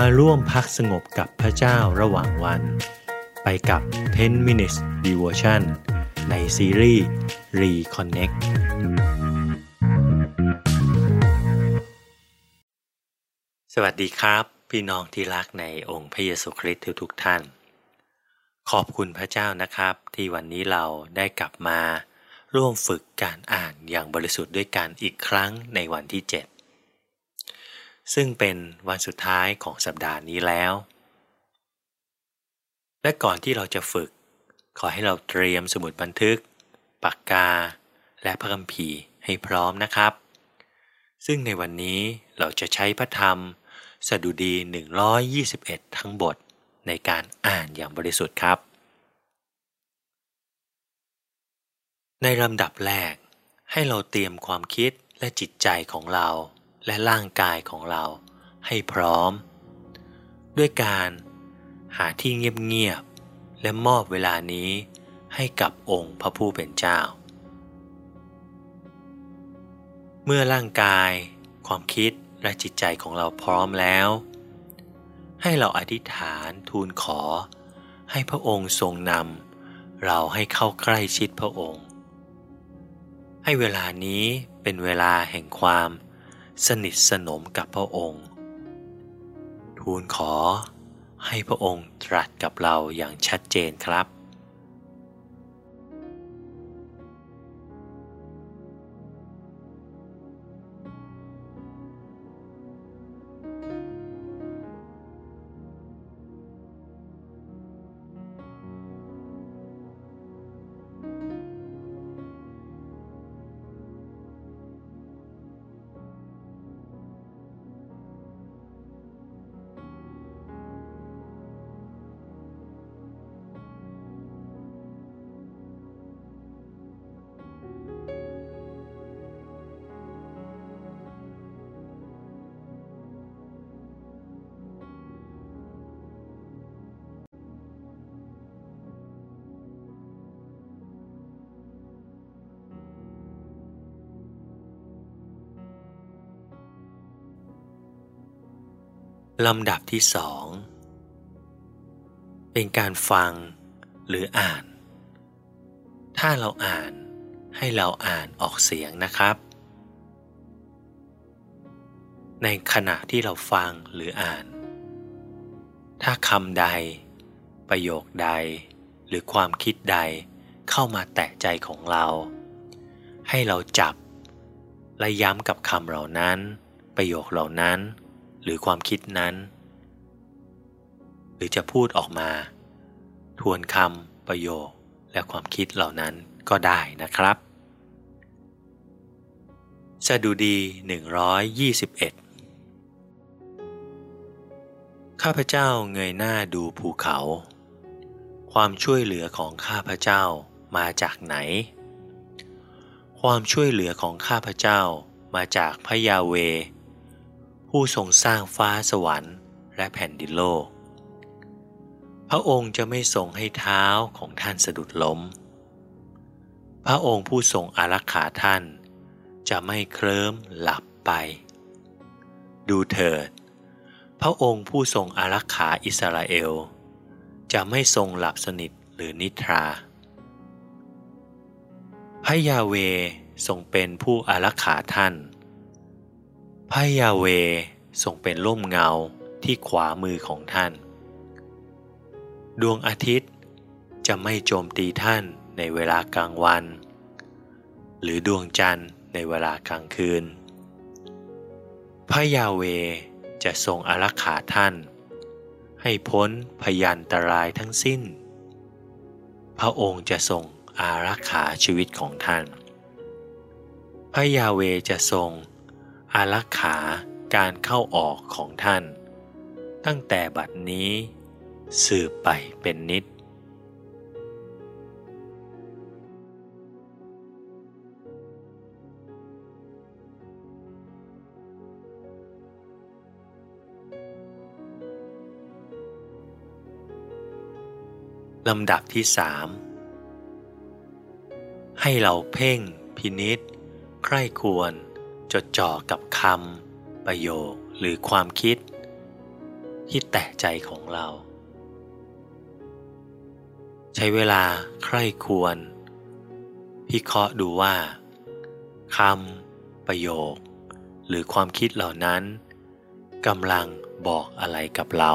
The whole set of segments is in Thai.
มาร่วมพักสงบกับพระเจ้าระหว่างวัน ไปกับ 10 minutes devotion ในซีรีส์ Reconnect สวัสดีครับ พี่น้องที่รักในองค์พระเยซูคริสต์ทุกท่าน ขอบคุณพระเจ้านะครับ ที่วันนี้เราได้กลับมา ร่วมฝึกการอ่านอย่างบริสุทธิ์ด้วยกันอีกครั้งในวันที่ 7 ซึ่งเป็นวันสุดท้ายของสัปดาห์นี้แล้ว และก่อนที่เราจะฝึก ขอให้เราเตรียมสมุดบันทึก ปากกา และพระคัมภีร์ให้พร้อมนะครับ ซึ่งในวันนี้เราจะใช้พระธรรม สดุดี 121 ทั้งบทในการอ่านอย่างบริสุทธิ์ครับ ในลำดับแรกให้เราเตรียมความคิดและจิตใจของเรา และร่างกายของเราให้พร้อม ด้วยการหาที่เงียบๆและมอบเวลานี้ให้กับองค์พระผู้เป็นเจ้า เมื่อร่างกาย ความคิดและจิตใจของเราพร้อมแล้ว ให้เราอธิษฐานทูลขอ ให้พระองค์ทรงนำเราให้เข้าใกล้ชิดพระองค์ ให้เวลานี้เป็นเวลาแห่งความ สนิทสนมกับพระองค์ ทูลขอให้พระองค์ตรัสกับเราอย่างชัดเจนครับ ลำดับที่สองเป็นการฟังหรืออ่าน ถ้าเราอ่านให้เราอ่านออกเสียงนะครับ ในขณะที่เราฟังหรืออ่าน ถ้าคำใด ประโยคใด หรือความคิดใดเข้ามาแตะใจของเรา ให้เราจับ และย้ำกับคำเหล่านั้น ประโยคเหล่านั้น หรือความคิดนั้น หรือจะพูดออกมา ทวนคำประโยคและความคิดเหล่านั้นก็ได้นะครับสดุดี 121 ข้าพเจ้าเงยหน้าดูภูเขา ความช่วยเหลือของข้าพเจ้ามาจากไหน ความช่วยเหลือของข้าพเจ้ามาจากพระยาเว ผู้ทรงสร้างฟ้าสวรรค์และแผ่นดินโลก พระองค์จะไม่ทรงให้เท้าของท่านสะดุดล้ม พระองค์ผู้ทรงอารักขาท่าน จะไม่เคลิ้มหลับไป ดูเถิด พระองค์ผู้ทรงอารักขาอิสราเอล จะไม่ทรงหลับสนิทหรือนิทรา พระยาเวทรงเป็นผู้อารักขาท่าน พระยาเวทรงเป็นร่มเงาที่ขวามือของท่าน ดวงอาทิตย์จะไม่โจมตีท่านในเวลากลางวัน หรือดวงจันทร์ในเวลากลางคืน พระยาเวจะทรงอารักขาท่าน ให้พ้นพยันตรายทั้งสิ้น พระองค์จะทรงอารักขาชีวิตของท่าน พระยาเวจะทรง อารักขาการเข้าออกของท่าน ตั้งแต่บัดนี้ สืบไปเป็นนิด ลำดับที่สามให้เราเพ่งพินิษใคร่ควร จดจ่อกับคำประโยคหรือความคิด ที่แตะใจของเรา ใช้เวลาใคร่ควรพิเคราะห์ดูว่าคำประโยค หรือความคิดเหล่านั้นกำลังบอกอะไรกับเรา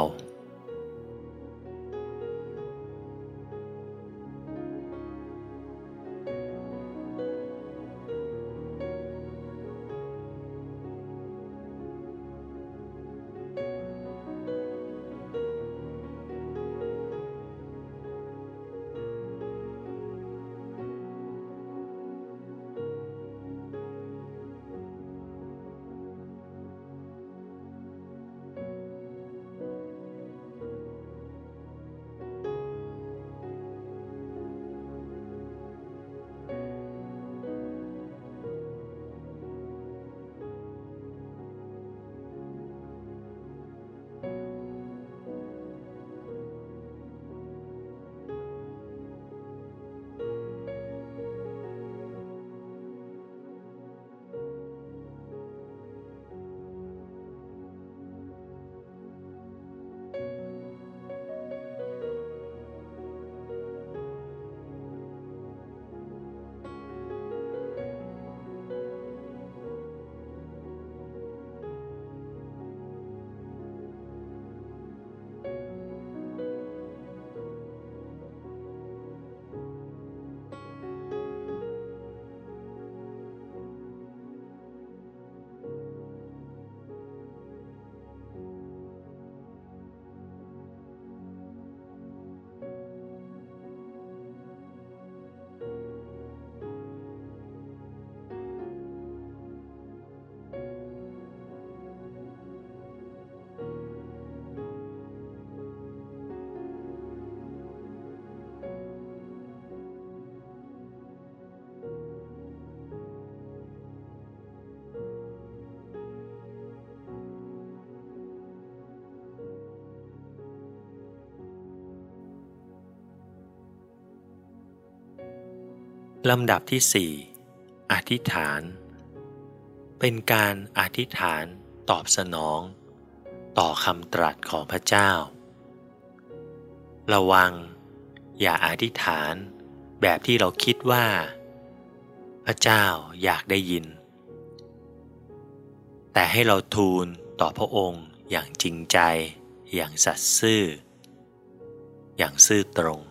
ลำดับที่สี่อธิษฐาน เป็นการอธิษฐานตอบสนอง ต่อคำตรัสของพระเจ้า ระวัง อย่าอธิษฐานแบบที่เราคิดว่า พระเจ้าอยากได้ยิน แต่ให้เราทูลต่อพระองค์อย่างจริงใจ อย่างสัตย์ซื่อ อย่างซื่อตรง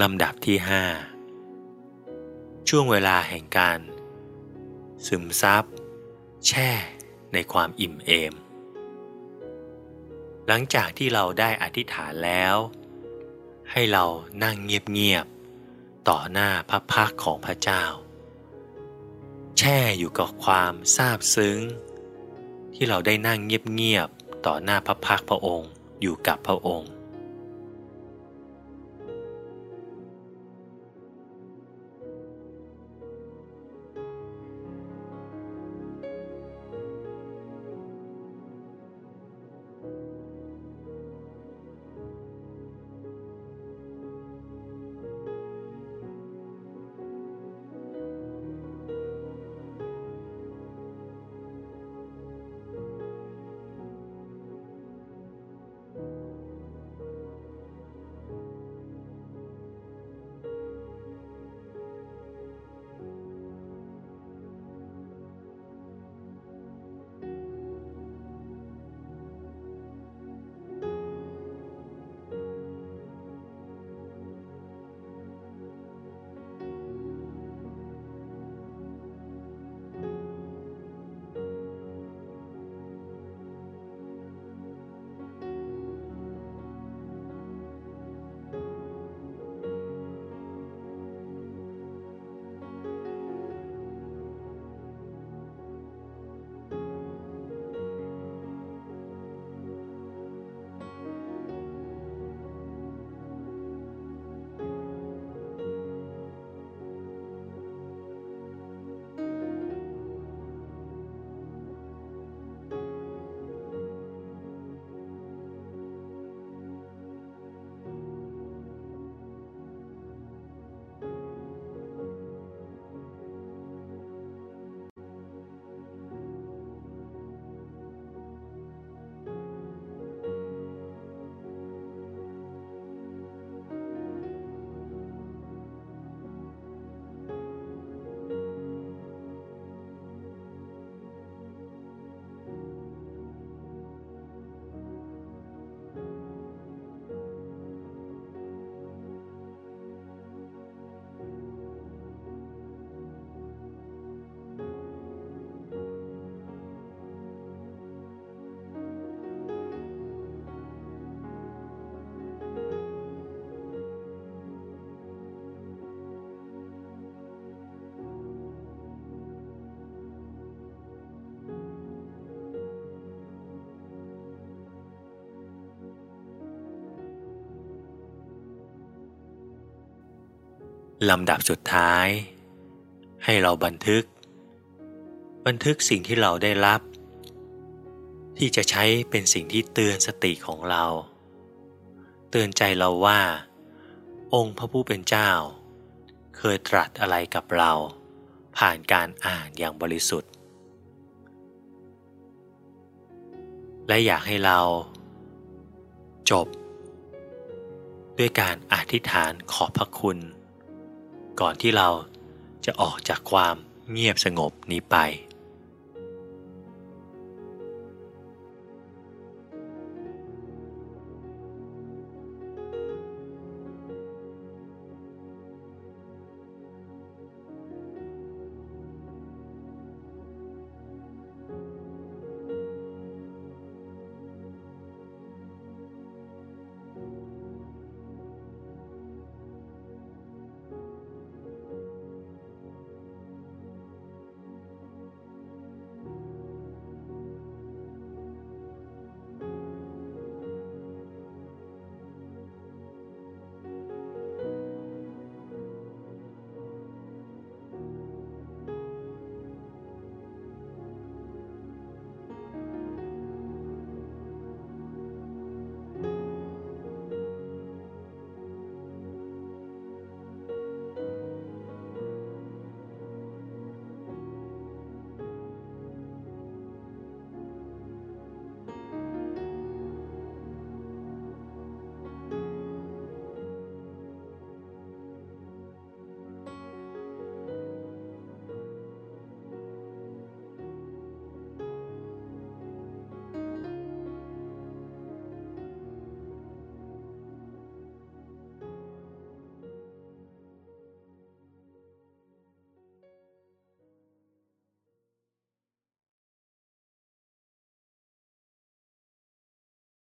ลำดับที่ห้าช่วงเวลาแห่งการ ซึมซับ แช่ในความอิ่มเอม หลังจากที่เราได้อธิษฐานแล้ว ให้เรานั่งเงียบๆต่อหน้าพระพักของพระเจ้า แช่อยู่กับความซาบซึ้ง ที่เราได้นั่งเงียบๆต่อหน้าพระพักพระองค์อยู่กับพระองค์ ลำดับสุดท้าย ให้เราบันทึก บันทึกสิ่งที่เราได้รับ ที่จะใช้เป็นสิ่งที่เตือนสติของเรา เตือนใจเราว่า องค์พระผู้เป็นเจ้า เคยตรัสอะไรกับเรา ผ่านการอ่านอย่างบริสุทธิ์ และอยากให้เรา จบ ด้วยการอธิษฐานขอบพระคุณ ก่อนที่เราจะออกจากความเงียบสงบนี้ไป